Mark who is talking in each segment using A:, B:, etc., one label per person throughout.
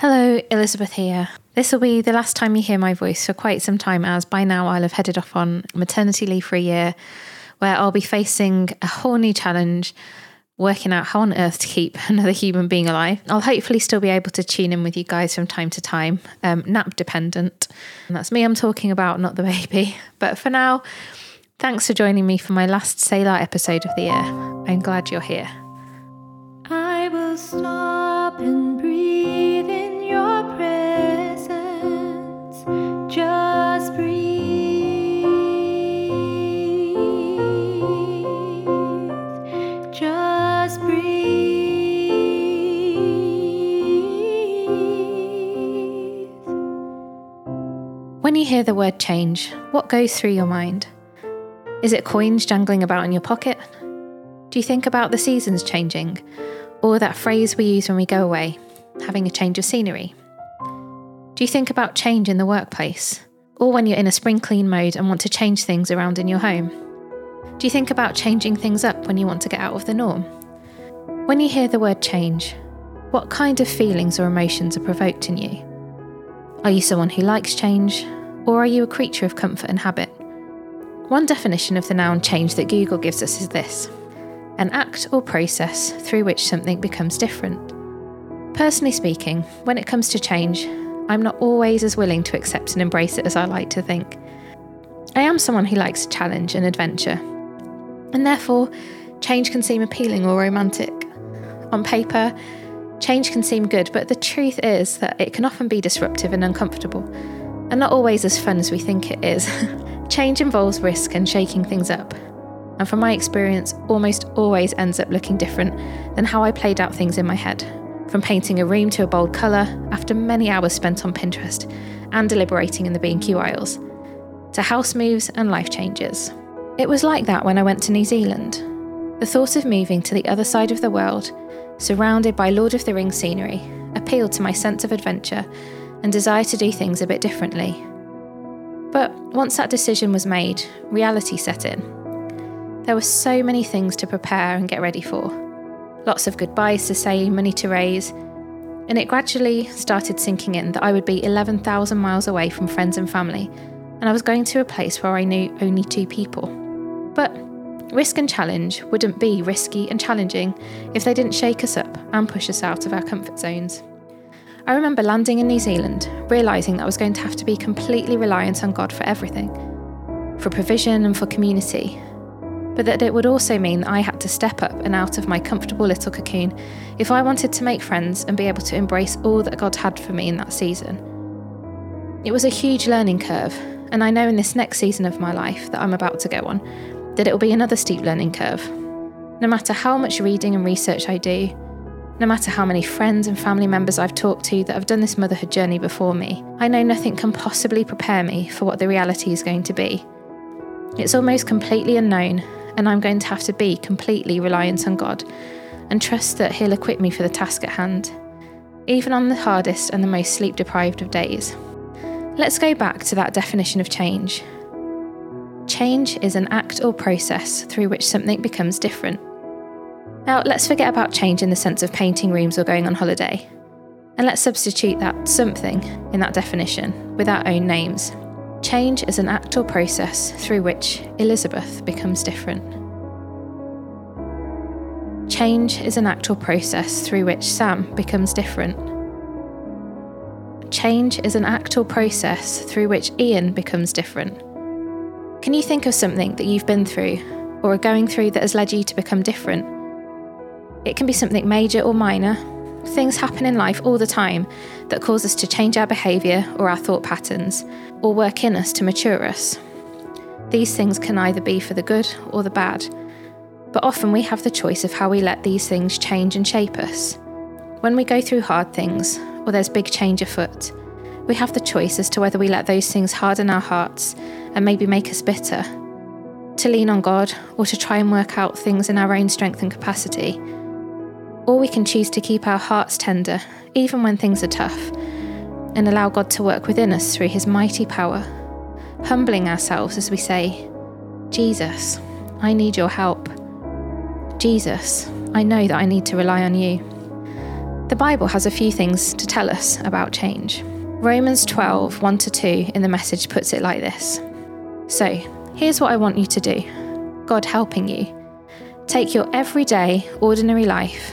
A: Hello, Elizabeth here. This will be the last time you hear my voice for quite some time, as by now I'll have headed off on maternity leave for a year, where I'll be facing a whole new challenge working out how on earth to keep another human being alive. I'll hopefully still be able to tune in with you guys from time to time, um, nap dependent. And that's me I'm talking about, not the baby. But for now, thanks for joining me for my last Selah episode of the year. I'm glad you're here.
B: I will stop and
A: hear the word change, what goes through your mind? Is it coins jangling about in your pocket? Do you think about the seasons changing? Or that phrase we use when we go away, having a change of scenery? Do you think about change in the workplace? Or when you're in a spring clean mode and want to change things around in your home? Do you think about changing things up when you want to get out of the norm? When you hear the word change, what kind of feelings or emotions are provoked in you? Are you someone who likes change, or are you a creature of comfort and habit? One definition of the noun change that Google gives us is this an act or process through which something becomes different. Personally speaking, when it comes to change, I'm not always as willing to accept and embrace it as I like to think. I am someone who likes challenge and adventure, and therefore, change can seem appealing or romantic. On paper, change can seem good, but the truth is that it can often be disruptive and uncomfortable, and not always as fun as we think it is. change involves risk and shaking things up, and from my experience, almost always ends up looking different than how I played out things in my head. From painting a room to a bold colour after many hours spent on Pinterest and deliberating in the B&Q aisles, to house moves and life changes. It was like that when I went to New Zealand. The thought of moving to the other side of the world, surrounded by Lord of the Rings scenery, appealed to my sense of adventure and desire to do things a bit differently. But once that decision was made, reality set in. There were so many things to prepare and get ready for. Lots of goodbyes to say, money to raise, and it gradually started sinking in that I would be 11,000 miles away from friends and family, and I was going to a place where I knew only two people. But risk and challenge wouldn't be risky and challenging if they didn't shake us up and push us out of our comfort zones. I remember landing in New Zealand, realising that I was going to have to be completely reliant on God for everything for provision and for community, but that it would also mean that I had to step up and out of my comfortable little cocoon if I wanted to make friends and be able to embrace all that God had for me in that season. It was a huge learning curve, and I know in this next season of my life that I'm about to go on that it will be another steep learning curve. No matter how much reading and research I do, no matter how many friends and family members I've talked to that have done this motherhood journey before me, I know nothing can possibly prepare me for what the reality is going to be. It's almost completely unknown, and I'm going to have to be completely reliant on God and trust that He'll equip me for the task at hand, even on the hardest and the most sleep deprived of days. Let's go back to that definition of change. Change is an act or process through which something becomes different. Now, let's forget about change in the sense of painting rooms or going on holiday, and let's substitute that something in that definition with our own names. Change is an act or process through which Elizabeth becomes different. Change is an act or process through which Sam becomes different. Change is an act or process through which Ian becomes different. Can you think of something that you've been through or are going through that has led you to become different? It can be something major or minor. Things happen in life all the time that cause us to change our behaviour or our thought patterns, or work in us to mature us. These things can either be for the good or the bad, but often we have the choice of how we let these things change and shape us. When we go through hard things, or there's big change afoot, we have the choice as to whether we let those things harden our hearts and maybe make us bitter, to lean on God, or to try and work out things in our own strength and capacity. Or we can choose to keep our hearts tender, even when things are tough, and allow God to work within us through His mighty power, humbling ourselves as we say, Jesus, I need your help. Jesus, I know that I need to rely on you. The Bible has a few things to tell us about change. Romans 12, 1 to 2 in the message puts it like this So, here's what I want you to do God helping you. Take your everyday, ordinary life,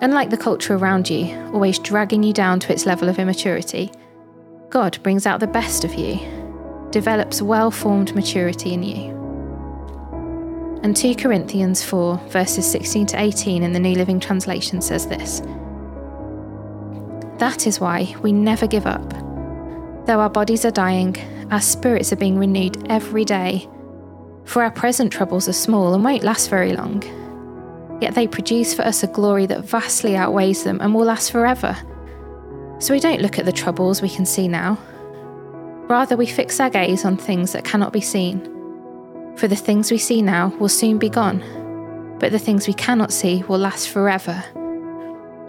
A: Unlike the culture around you, always dragging you down to its level of immaturity, God brings out the best of you, develops well formed maturity in you. And 2 Corinthians 4, verses 16 to 18 in the New Living Translation says this That is why we never give up. Though our bodies are dying, our spirits are being renewed every day. For our present troubles are small and won't last very long. Yet they produce for us a glory that vastly outweighs them and will last forever. So we don't look at the troubles we can see now. Rather, we fix our gaze on things that cannot be seen. For the things we see now will soon be gone, but the things we cannot see will last forever.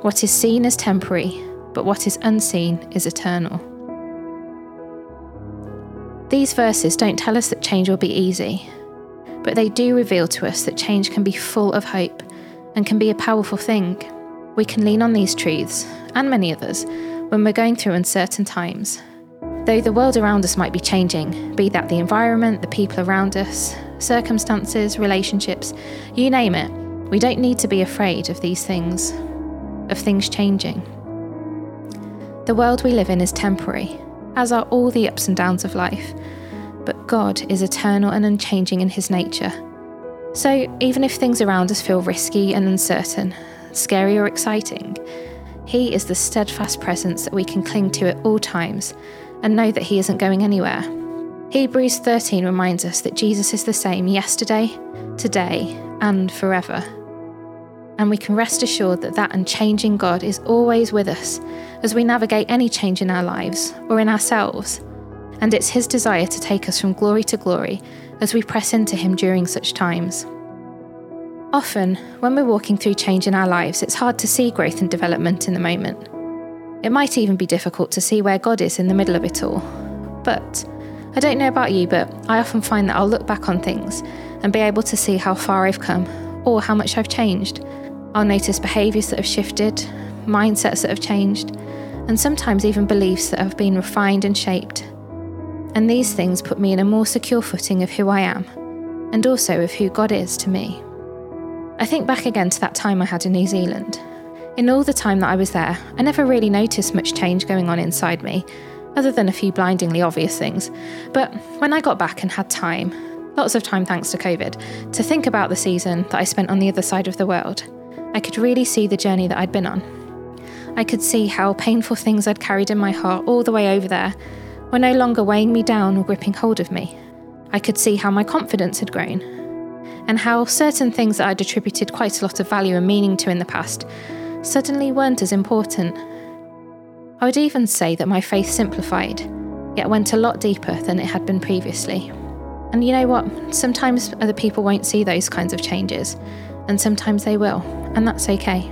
A: What is seen is temporary, but what is unseen is eternal. These verses don't tell us that change will be easy, but they do reveal to us that change can be full of hope and can be a powerful thing. We can lean on these truths, and many others, when we're going through uncertain times. Though the world around us might be changing, be that the environment, the people around us, circumstances, relationships, you name it, we don't need to be afraid of these things, of things changing. The world we live in is temporary, as are all the ups and downs of life. But God is eternal and unchanging in his nature. So even if things around us feel risky and uncertain, scary or exciting, He is the steadfast presence that we can cling to at all times and know that He isn't going anywhere. Hebrews 13 reminds us that Jesus is the same yesterday, today, and forever. And we can rest assured that that unchanging God is always with us as we navigate any change in our lives or in ourselves. And it's His desire to take us from glory to glory as we press into Him during such times. Often, when we're walking through change in our lives, it's hard to see growth and development in the moment. It might even be difficult to see where God is in the middle of it all. But I don't know about you, but I often find that I'll look back on things and be able to see how far I've come or how much I've changed. I'll notice behaviours that have shifted, mindsets that have changed, and sometimes even beliefs that have been refined and shaped. And these things put me in a more secure footing of who I am, and also of who God is to me. I think back again to that time I had in New Zealand. In all the time that I was there, I never really noticed much change going on inside me, other than a few blindingly obvious things. But when I got back and had time, lots of time thanks to COVID, to think about the season that I spent on the other side of the world, I could really see the journey that I'd been on. I could see how painful things I'd carried in my heart all the way over there were no longer weighing me down or gripping hold of me. I could see how my confidence had grown, and how certain things that I'd attributed quite a lot of value and meaning to in the past suddenly weren't as important. I would even say that my faith simplified, yet went a lot deeper than it had been previously. And you know what? Sometimes other people won't see those kinds of changes, and sometimes they will, and that's okay.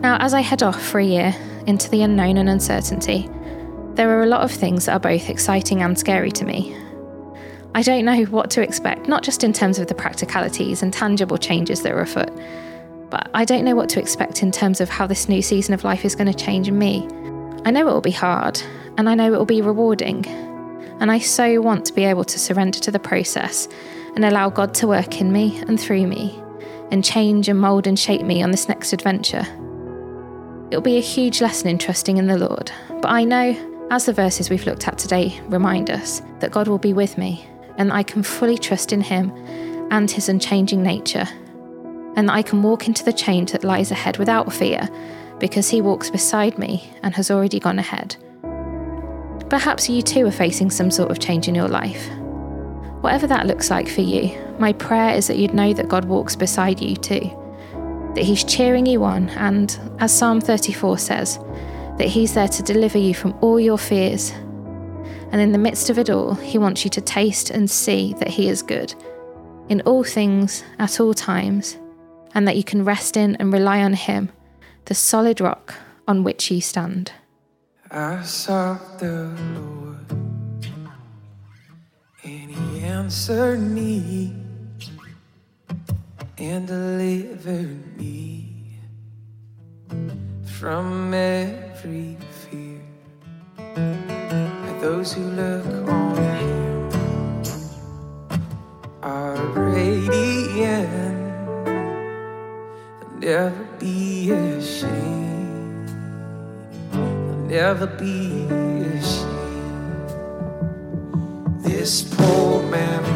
A: Now, as I head off for a year into the unknown and uncertainty, there are a lot of things that are both exciting and scary to me. I don't know what to expect, not just in terms of the practicalities and tangible changes that are afoot, but I don't know what to expect in terms of how this new season of life is going to change me. I know it will be hard, and I know it will be rewarding, and I so want to be able to surrender to the process and allow God to work in me and through me, and change and mould and shape me on this next adventure. It'll be a huge lesson in trusting in the Lord, but I know as the verses we've looked at today remind us, that God will be with me and I can fully trust in Him and His unchanging nature, and that I can walk into the change that lies ahead without fear because He walks beside me and has already gone ahead. Perhaps you too are facing some sort of change in your life. Whatever that looks like for you, my prayer is that you'd know that God walks beside you too, that He's cheering you on, and as Psalm 34 says, that He's there to deliver you from all your fears, And in the midst of it all, He wants you to taste and see that He is good in all things, at all times, and that you can rest in and rely on Him, the solid rock on which you stand.
C: I sought the Lord, and He answered me and delivered me from every fear. And those who look on Him are radiant, they'll never be ashamed, they'll never be ashamed. This poor man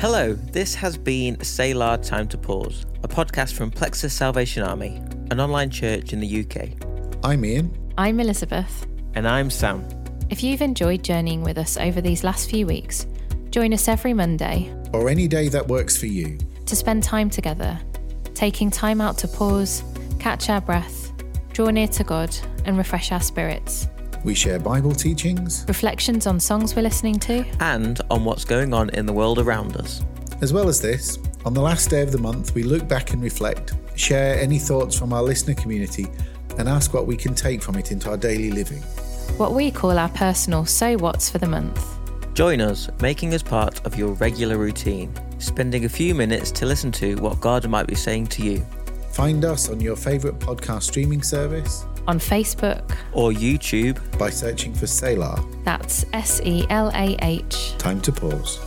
D: Hello, this has been Selah Time to Pause, a podcast from Plexus Salvation Army, an online church in the UK.
E: I'm Ian.
A: I'm Elizabeth.
D: And I'm Sam.
A: If you've enjoyed journeying with us over these last few weeks, join us every Monday
E: Or any day that works for you.
A: to spend time together, taking time out to pause, catch our breath, draw near to God, and refresh our spirits.
E: We share Bible teachings,
A: Reflections on songs we're listening to,
D: And on what's going on in the world around us.
E: as well as this. On the last day of the month, we look back and reflect, share any thoughts from our listener community, and ask what we can take from it into our daily living.
A: what we call our personal So What's for the month.
D: Join us, making us part of your regular routine, spending a few minutes to listen to what God might be saying to you,
E: Find us on your favourite podcast streaming service
A: On Facebook,
D: or YouTube.
E: by searching for Selah.
A: that's S E L A H.
E: Time to pause.